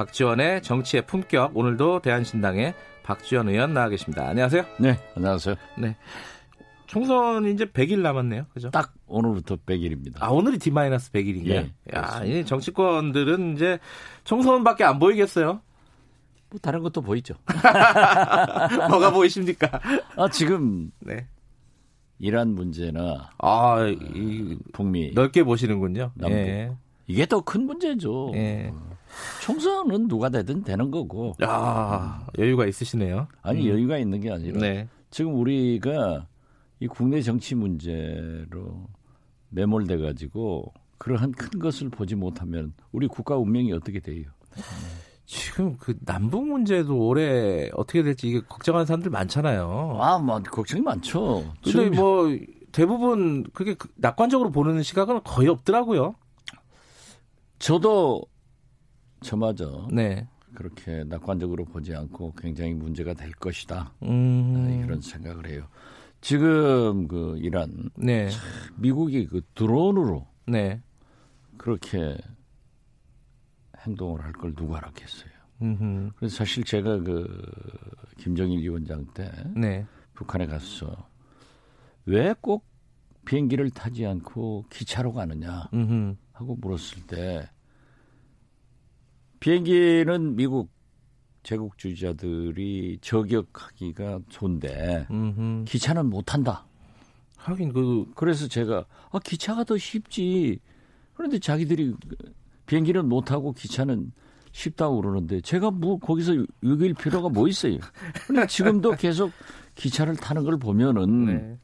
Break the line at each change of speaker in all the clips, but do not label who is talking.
박지원의 정치의 품격 오늘도 대한신당의 박지원 의원 나와 계십니다. 안녕하세요.
네, 안녕하세요.
네. 총선 이제 100일 남았네요. 그죠?
딱 오늘부터 100일입니다.
아, 오늘이 D-100일인가요?
예,
야, 이 정치권들은 이제 총선밖에 안 보이겠어요.
뭐 다른 것도 보이죠.
뭐가 보이십니까?
아, 지금
네.
이란 문제나
아, 이,
북미
넓게 보시는군요.
남북.
예.
이게 더 큰 문제죠.
예.
총선은 누가 되든 되는 거고.
야, 여유가 있으시네요.
아니 여유가 있는 게 아니라
네.
지금 우리가 이 국내 정치 문제로 매몰돼 가지고 그러한 큰 것을 보지 못하면 우리 국가 운명이 어떻게 돼요?
지금 그 남북 문제도 올해 어떻게 될지 이게 걱정하는 사람들 많잖아요.
아, 뭐 걱정이 많죠.
근데
지금
뭐 대부분 그게 그 낙관적으로 보는 시각은 거의 없더라고요.
저도 저마저
네.
그렇게 낙관적으로 보지 않고 굉장히 문제가 될 것이다.
음.
네, 이런 생각을 해요. 지금 그 이란
네.
미국이 그 드론으로
네.
그렇게 행동을 할 걸 누가 알았겠어요.
음흠.
그래서 사실 제가 그 김정일 위원장 때
네.
북한에 가서 왜꼭 비행기를 타지 않고 기차로 가느냐
음흠.
하고 물었을 때 비행기는 미국 제국주의자들이 저격하기가 좋은데
음흠.
기차는 못 탄다.
하긴 그
그래서 제가 아 기차가 더 쉽지. 그런데 자기들이 비행기는 못 타고 기차는 쉽다고 그러는데 제가 뭐 거기서 이길 필요가 뭐 있어요. 근데 지금도 계속 기차를 타는 걸 보면은
네.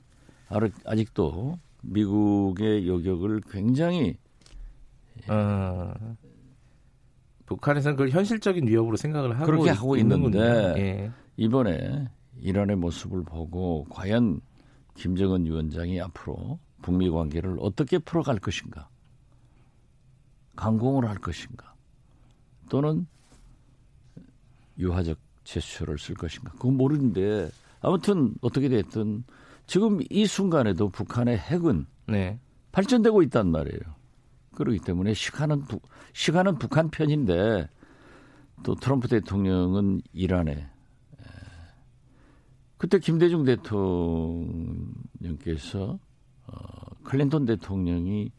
아직도 미국의 요격을 굉장히
어. 북한에서는 그걸 현실적인 위협으로 생각을 하고
그렇게 하고. 있는데
예.
이번에 이란의 모습을 보고 과연 김정은 위원장이 앞으로 북미 관계를 어떻게 풀어갈 것인가? 강공을 할 것인가? 또는 유화적 제스처를 쓸 것인가? 그건 모르는데 아무튼 어떻게 됐든 지금 이 순간에도 북한의 핵은
네.
발전되고 있단 말이에요. 그렇기 때문에 시간은 북, 시간은 북한 편인데 또 트럼프 대통령은 이란에 에, 그때 김대중 대통령께서 어, 클린턴 대통령이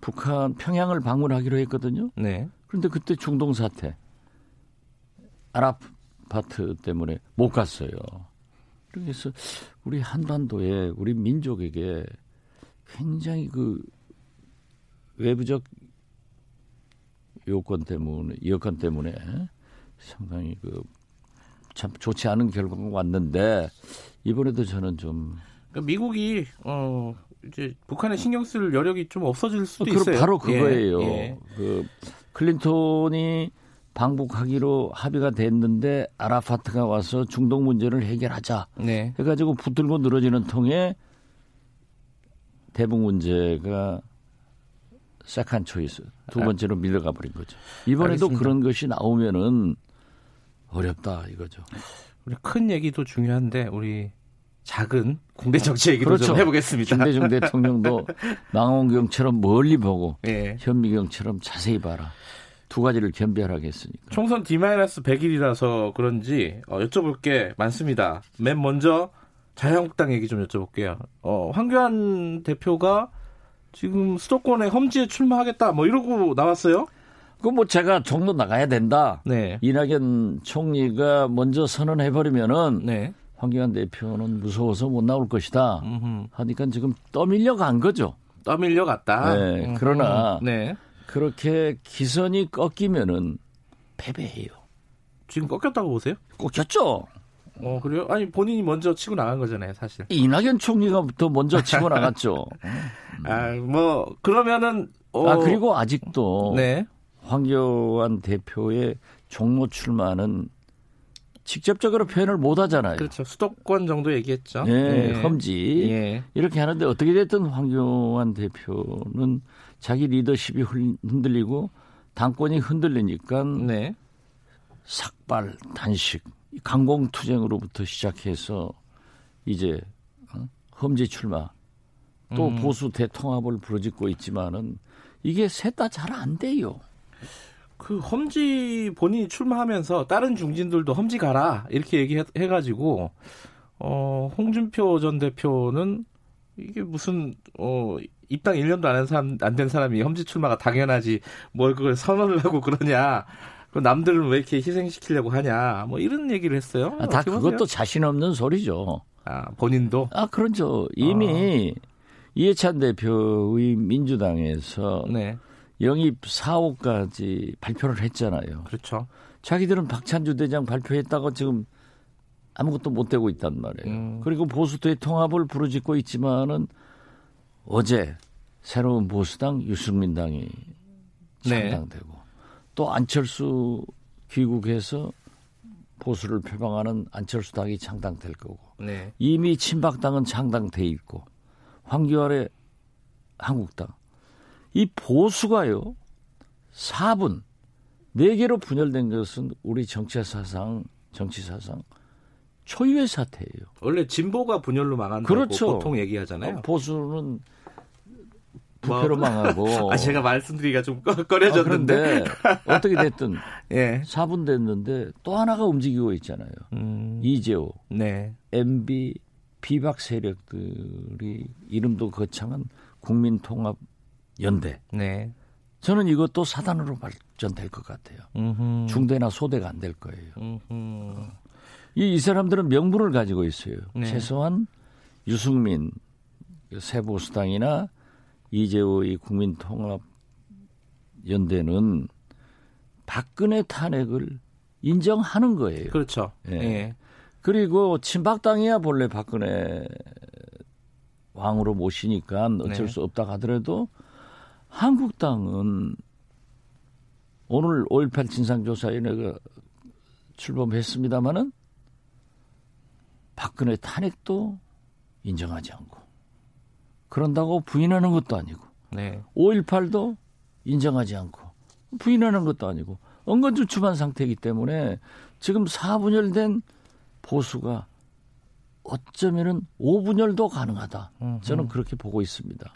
북한 평양을 방문하기로 했거든요.
네.
그런데 그때 중동 사태 아랍파트 때문에 못 갔어요. 그래서 우리 한반도에 우리 민족에게 굉장히 그 외부적 요건 때문에 여건 때문에 상당히 그 참 좋지 않은 결과가 왔는데 이번에도 저는 좀
그러니까 미국이 어 이제 북한에 신경 쓸 여력이 좀 없어질 수도 있어요.
바로 그거예요.
예, 예.
그 클린턴이 방북하기로 합의가 됐는데 아라파트가 와서 중동 문제를 해결하자
네.
해가지고 붙들고 늘어지는 통에 대북 문제가 second choice 두 번째로 밀려가 버린 거죠. 이번에도
알겠습니다.
그런 것이 나오면은 어렵다 이거죠.
우리 큰 얘기도 중요한데 우리 작은 국내 정치 얘기도
그렇죠.
좀 해보겠습니다.
김대중 대통령도 망원경처럼 멀리 보고
예.
현미경처럼 자세히 봐라. 두 가지를 겸비하라겠으니까.
총선 D-100일이라서 그런지 어, 여쭤볼 게 많습니다. 맨 먼저 자유한국당 얘기 좀 여쭤볼게요. 어, 황교안 대표가 지금 수도권에 험지에 출마하겠다 뭐 이러고 나왔어요.
그 뭐 제가 종로 나가야 된다.
네.
이낙연 총리가 먼저 선언해 버리면은
네.
황교안 대표는 무서워서 못 나올 것이다.
음흠.
하니까 지금 떠밀려 간 거죠.
떠밀려 갔다.
네. 그러나
네.
그렇게 기선이 꺾이면은 패배해요.
지금 꺾였다고 보세요?
꺾였죠.
어, 그래요? 아니, 본인이 먼저 치고 나간 거잖아요, 사실.
이낙연 총리가 더 먼저 치고 나갔죠.
아, 뭐, 그러면은, 어,
아 그리고 아직도
네.
황교안 대표의 종로 출마는 직접적으로 표현을 못 하잖아요.
그렇죠. 수도권 정도 얘기했죠.
예, 험지.
예.
이렇게 하는데 어떻게 됐든 황교안 대표는 자기 리더십이 흔들리고 당권이 흔들리니까
네.
삭발, 단식, 강공투쟁으로부터 시작해서 이제 어? 험지 출마 또
음.
보수 대통합을 부르짖고 있지만은 이게 셋 다 잘 안 돼요.
그 험지 본인이 출마하면서 다른 중진들도 험지 가라 이렇게 얘기해 가지고 어 홍준표 전 대표는 이게 무슨 어 입당 1년도 안한 사람 안 된 사람이 험지 출마가 당연하지 뭘 그걸 선언을 하고 그러냐 그 남들은 왜 이렇게 희생시키려고 하냐 뭐 이런 얘기를 했어요.
아, 다 그것도
보세요?
자신 없는 소리죠.
아 본인도
아 그렇죠. 이미 이해찬 대표의 민주당에서
네
영입 4호까지 발표를 했잖아요.
그렇죠.
자기들은 박찬주 대장 발표했다고 지금 아무것도 못 되고 있단 말이에요.
음.
그리고 보수 대통합을 부르짖고 있지만은 어제 새로운 보수당 유승민당이
네.
창당되고 또 안철수 귀국해서 보수를 표방하는 안철수 당이 창당될 거고
네
이미 친박당은 창당돼 있고 황교안의 한국당 이 보수가요 4분 4개로 분열된 것은 우리 정치 사상 정치 사상 초유의 사태예요.
원래 진보가 분열로 망한다고
그렇죠.
보통 얘기하잖아요.
보수는 부패로 망하고
아 제가 말씀드리기가 좀 꺼-
아,
꺼려졌는데
그런데 어떻게 됐든
예
4분 됐는데 또 하나가 움직이고 있잖아요.
음,
이재호,
네
MB 비박 세력들이 이름도 거창한 국민통합연대.
네.
저는 이것도 사단으로 발전될 것 같아요.
음흠.
중대나 소대가 안 될 거예요. 이, 이 사람들은 명분을 가지고 있어요.
네.
최소한 유승민 새보수당이나 이재호의 국민통합연대는 박근혜 탄핵을 인정하는 거예요.
그렇죠.
예.
예.
그리고 친박당이야 본래 박근혜 왕으로 모시니까 어쩔
네.
수 없다 하더라도 한국당은 오늘 5.18 진상조사위원회가 출범했습니다마는 박근혜 탄핵도 인정하지 않고 그런다고 부인하는 것도 아니고
네.
5.18도 인정하지 않고 부인하는 것도 아니고 언건주춤한 상태이기 때문에 지금 4분열된 보수가 어쩌면은 5분열도 가능하다. 저는 그렇게 보고 있습니다.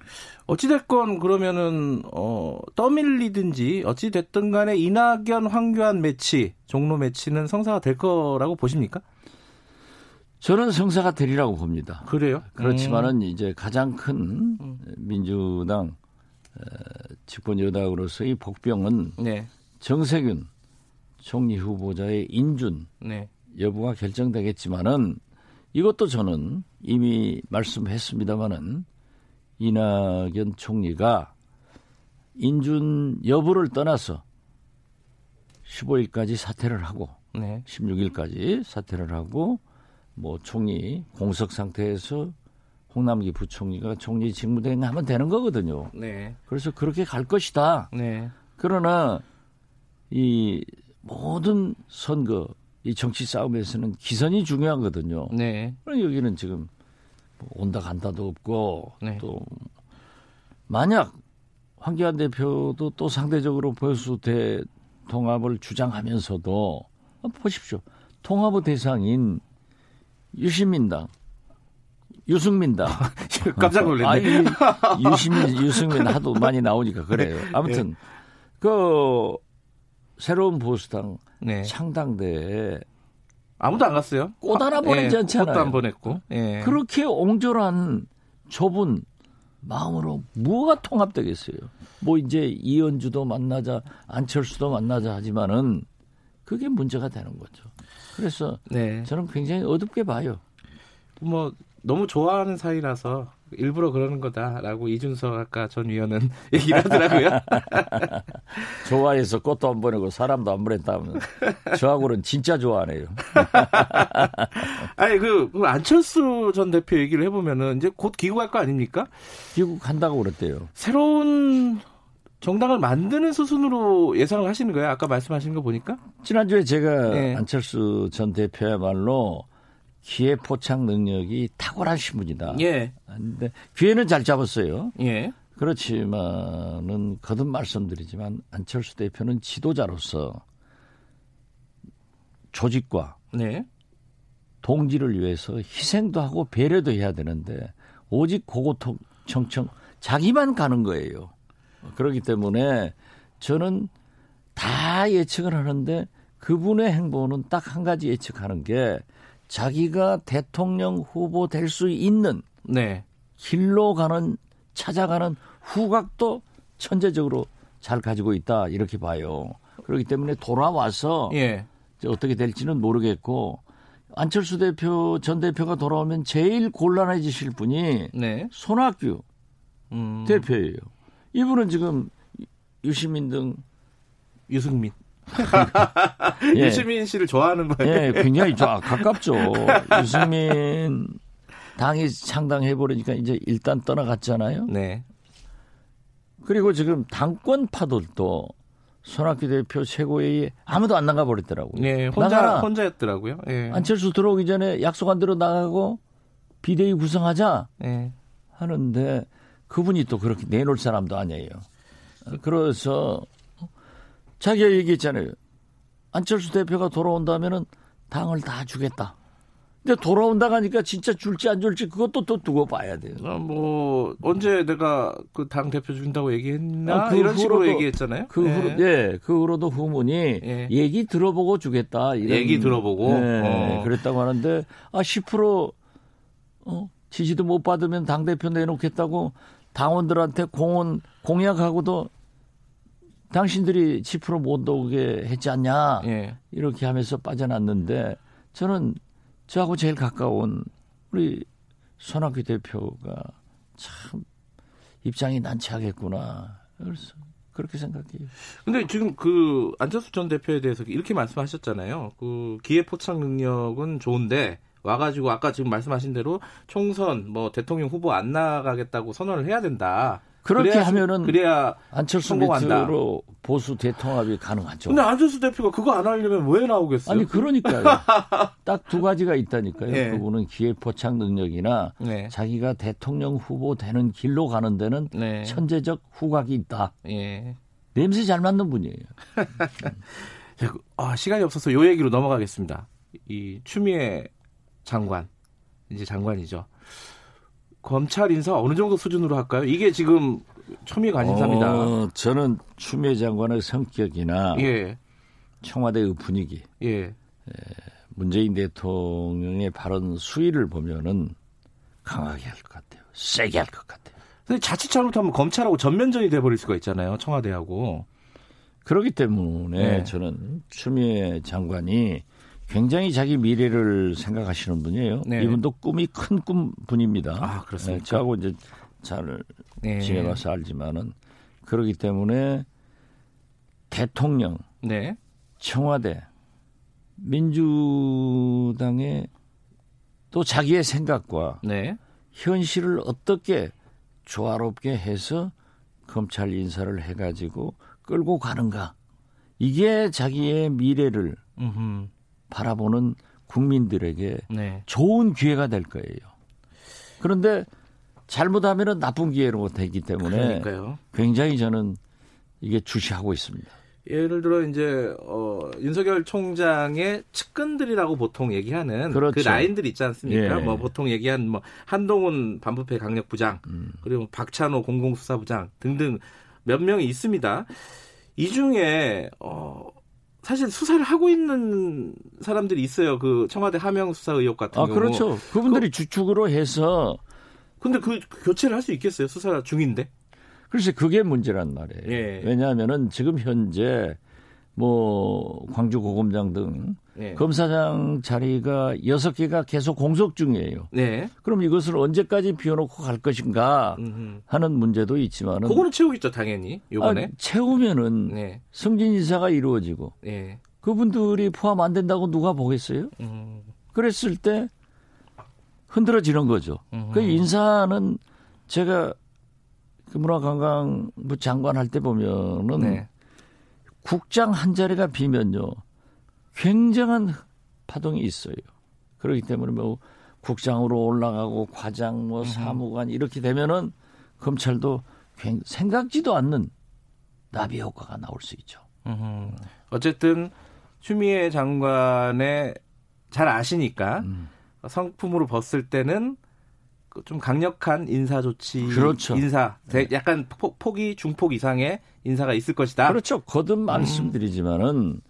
어찌됐건 그러면은 어 떠밀리든지 어찌됐든 간에 이낙연 황교안 매치 종로 매치는 성사가 될 거라고 보십니까?
저는 성사가 되리라고 봅니다.
그래요?
그렇지만은 이제 가장 큰 민주당 어, 집권 여당으로서의 복병은
음, 네.
정세균 총리 후보자의 인준
네.
여부가 결정되겠지만은 이것도 저는 이미 말씀했습니다마는 이낙연 총리가 인준 여부를 떠나서 15일까지 사퇴를 하고
네.
16일까지 사퇴를 하고 뭐 총리 공석 상태에서 홍남기 부총리가 총리 직무대행하면 되는 거거든요.
네.
그래서 그렇게 갈 것이다.
네.
그러나 이 모든 선거 이 정치 싸움에서는 기선이 중요하거든요.
네.
여기는 지금 뭐 온다 간다도 없고
네.
또 만약 황교안 대표도 또 상대적으로 보수 대통합을 주장하면서도 어, 보십시오. 통합의 대상인 유시민당, 유승민당.
깜짝 놀랐네.
아, 이 유시민, 유승민 하도 많이 나오니까 그래요. 아무튼 그 새로운 보수당
네.
창당대에
아무도 안 갔어요.
꽃 하나 보내지
예,
않잖아요.
꽃도 안 보냈고. 예.
그렇게 옹졸한 좁은 마음으로 뭐가 통합되겠어요? 뭐 이제 이현주도 만나자, 안철수도 만나자 하지만은 그게 문제가 되는 거죠. 그래서
네.
저는 굉장히 어둡게 봐요.
뭐 너무 좋아하는 사이라서 일부러 그러는 거다라고 이준석 아까 전 위원은 얘기를 하더라고요.
좋아해서 꽃도 안 보내고 사람도 안 보냈다면 저하고는 진짜 좋아하네요.
아니 그, 그 안철수 전 대표 얘기를 해보면은 이제 곧 귀국할 거 아닙니까?
미국 간다고 그랬대요.
새로운 정당을 만드는 수순으로 예상을 하시는 거예요? 아까 말씀하신 거 보니까?
지난주에 제가
네.
안철수 전 대표야말로 기회 포착 능력이 탁월하신 분이다.
예.
근데 기회는 잘 잡았어요.
예.
그렇지만은 거듭 말씀드리지만 안철수 대표는 지도자로서 조직과
네.
동지를 위해서 희생도 하고 배려도 해야 되는데 오직 고고청청 자기만 가는 거예요. 그렇기 때문에 저는 다 예측을 하는데 그분의 행보는 딱 한 가지 예측하는 게 자기가 대통령 후보 될 수 있는
네.
길로 가는 찾아가는 후각도 천재적으로 잘 가지고 있다 이렇게 봐요. 그렇기 때문에 돌아와서
예.
어떻게 될지는 모르겠고 안철수 대표 전 대표가 돌아오면 제일 곤란해지실 분이
네.
손학규
음,
대표예요. 이분은 지금 유시민 등
유승민.
예,
유시민 씨를 좋아하는 거예요.
예, 굉장히 좋아 가깝죠. 유시민 당이 창당해 버리니까 이제 일단 떠나갔잖아요.
네.
그리고 지금 당권 파들도 손학규 대표 최고회의에 아무도 안 나가 버렸더라고요.
네. 혼자
나가라.
혼자였더라고요. 예.
안철수 들어오기 전에 약속한 대로 나가고 비대위 구성하자
예.
하는데 그분이 또 그렇게 내놓을 사람도 아니에요. 그래서 자기가 얘기했잖아요. 안철수 대표가 돌아온다면은 당을 다 주겠다. 근데 돌아온다고 하니까 진짜 줄지 안 줄지 그것도 또 두고 봐야 돼요.
어, 뭐 언제 내가 그 당 대표 준다고 얘기했나
아, 그
이런 식으로 얘기했잖아요.
그
예.
후로, 예, 그 후로도 후문이
예.
얘기 들어보고 주겠다. 이런,
얘기 들어보고?
예,
어.
그랬다고 하는데, 아, 10% 어, 지지도 못 받으면 당 대표 내놓겠다고 당원들한테 공언, 공약하고도 당신들이 10%못 오게 했지 않냐.
예.
이렇게 하면서 빠져났는데, 저는 저하고 제일 가까운 우리 손학규 대표가 참 입장이 난처하겠구나. 그래서 그렇게 생각해요.
근데 지금 그 안철수 전 대표에 대해서 이렇게 말씀하셨잖아요. 그 기회 포착 능력은 좋은데 와가지고 아까 지금 말씀하신 대로 총선 뭐 대통령 후보 안 나가겠다고 선언을 해야 된다.
그렇게
그래야-
하면은
그래야
안철수
성공한다.
보수 대통합이 가능하죠.
근데 안철수 대표가 그거 안 하려면 왜 나오겠어요?
아니 그러니까요. 딱 두 가지가 있다니까요.
예.
그분은 기회 포착 능력이나
네.
자기가 대통령 후보 되는 길로 가는 데는
네.
천재적 후각이 있다.
예.
냄새 잘 맡는 분이에요.
자, 그- 아, 시간이 없어서 요 얘기로 넘어가겠습니다. 이 추미애 장관 이제 장관이죠. 검찰 인사 어느 정도 수준으로 할까요? 이게 지금 초미 관심사입니다.
어, 저는 추미애 장관의 성격이나
예,
청와대의 분위기,
예,
문재인 대통령의 발언 수위를 보면은 강하게 할 것 같아요. 세게 할 것 같아요.
근데 자칫 잘못하면 검찰하고 전면전이 돼버릴 수가 있잖아요. 청와대하고.
그렇기 때문에
네.
저는 추미애 장관이 굉장히 자기 미래를 생각하시는 분이에요.
네.
이분도 꿈이 큰 꿈 분입니다.
아, 그렇습니까?
네, 저하고 이제 잘
네.
지내봐서 알지만은 그렇기 때문에 대통령,
네.
청와대, 민주당의 또 자기의 생각과
네.
현실을 어떻게 조화롭게 해서 검찰 인사를 해가지고 끌고 가는가. 이게 자기의 미래를
음흠.
바라보는 국민들에게
네.
좋은 기회가 될 거예요. 그런데 잘못하면 나쁜 기회로 되기 때문에
그러니까요.
굉장히 저는 이게 주시하고 있습니다.
예를 들어 이제 어, 윤석열 총장의 측근들이라고 보통 얘기하는 그
그렇죠.
라인들 있지 않습니까?
예.
뭐 보통 얘기한 뭐 한동훈 반부패 강력 부장
음.
그리고 박찬호 공공수사부장 등등 몇 명이 있습니다. 이 중에 어 사실 수사를 하고 있는 사람들이 있어요. 그 청와대 하명 수사 의혹 같은
아
경우.
그렇죠. 그분들이 주축으로 해서
근데 그 교체를 할 수 있겠어요? 수사 중인데.
글쎄 그게 문제란 말이에요.
예.
왜냐하면은 지금 현재 뭐 광주 고검장 등
네.
검사장 자리가 여섯 개가 계속 공석 중이에요.
네.
그럼 이것을 언제까지 비워놓고 갈 것인가. 하는 문제도 있지만은
그거는 채우겠죠, 당연히. 요번에.
아, 채우면은
네.
승진 인사가 이루어지고
네.
그분들이 포함 안 된다고 누가 보겠어요?
음.
그랬을 때 흔들어지는 거죠.
음흠.
그 인사는 제가 그 문화관광부 장관 할 때 보면은
네.
국장 한 자리가 비면요 굉장한 파동이 있어요. 그렇기 때문에 뭐 국장으로 올라가고 과장 뭐 사무관 이렇게 되면은 검찰도 굉- 생각지도 않는 나비 효과가 나올 수 있죠.
음, 어쨌든 추미애 장관의 잘 아시니까
음.
성품으로 벗을 때는 그 좀 강력한 인사 조치,
그렇죠.
인사, 대- 약간 폭, 폭이 중폭 이상의 인사가 있을 것이다.
그렇죠. 거듭 말씀드리지만은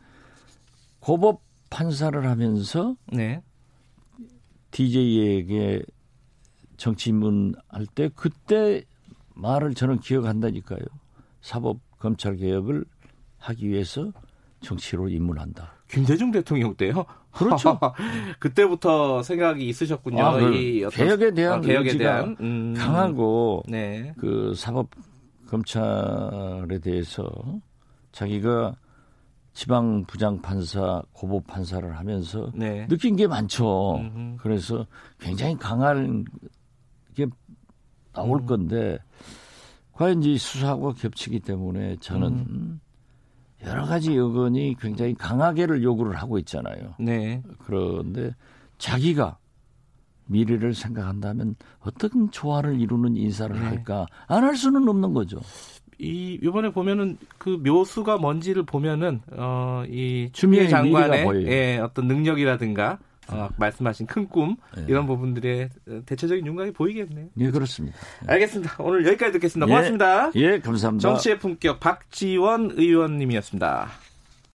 고법 판사를 하면서
네,
DJ에게 정치인문 할 때 그때 말을 저는 기억한다니까요. 사법 검찰 개혁을 하기 위해서 정치로 입문한다.
김대중 대통령 때요.
그렇죠.
그때부터 생각이 있으셨군요.
아,
그이 어떤-
개혁에 대한
어, 개혁에 대한 음,
강하고
네,
그 사법 검찰에 대해서 자기가 지방 부장 판사, 고법 판사를 하면서
네.
느낀 게 많죠.
음흠.
그래서 굉장히 강한 게 나올
음.
건데 과연 이 수사하고 겹치기 때문에 저는
음.
가지 여건이 굉장히 강하게를 요구를 하고 있잖아요.
네.
그런데 자기가 미래를 생각한다면 어떤 조화를 이루는 인사를
네.
할까 안 할 수는 없는 거죠.
이 이번에 보면은 그 묘수가 뭔지를 보면은 어이 추미애 장관의. 예, 어떤 능력이라든가 어, 말씀하신 큰꿈
예.
이런 부분들의 대체적인 윤곽이 보이겠네요.
예, 그렇습니다.
알겠습니다. 오늘 여기까지 듣겠습니다.
예.
고맙습니다.
예, 감사합니다.
정치의 품격 박지원 의원님이었습니다.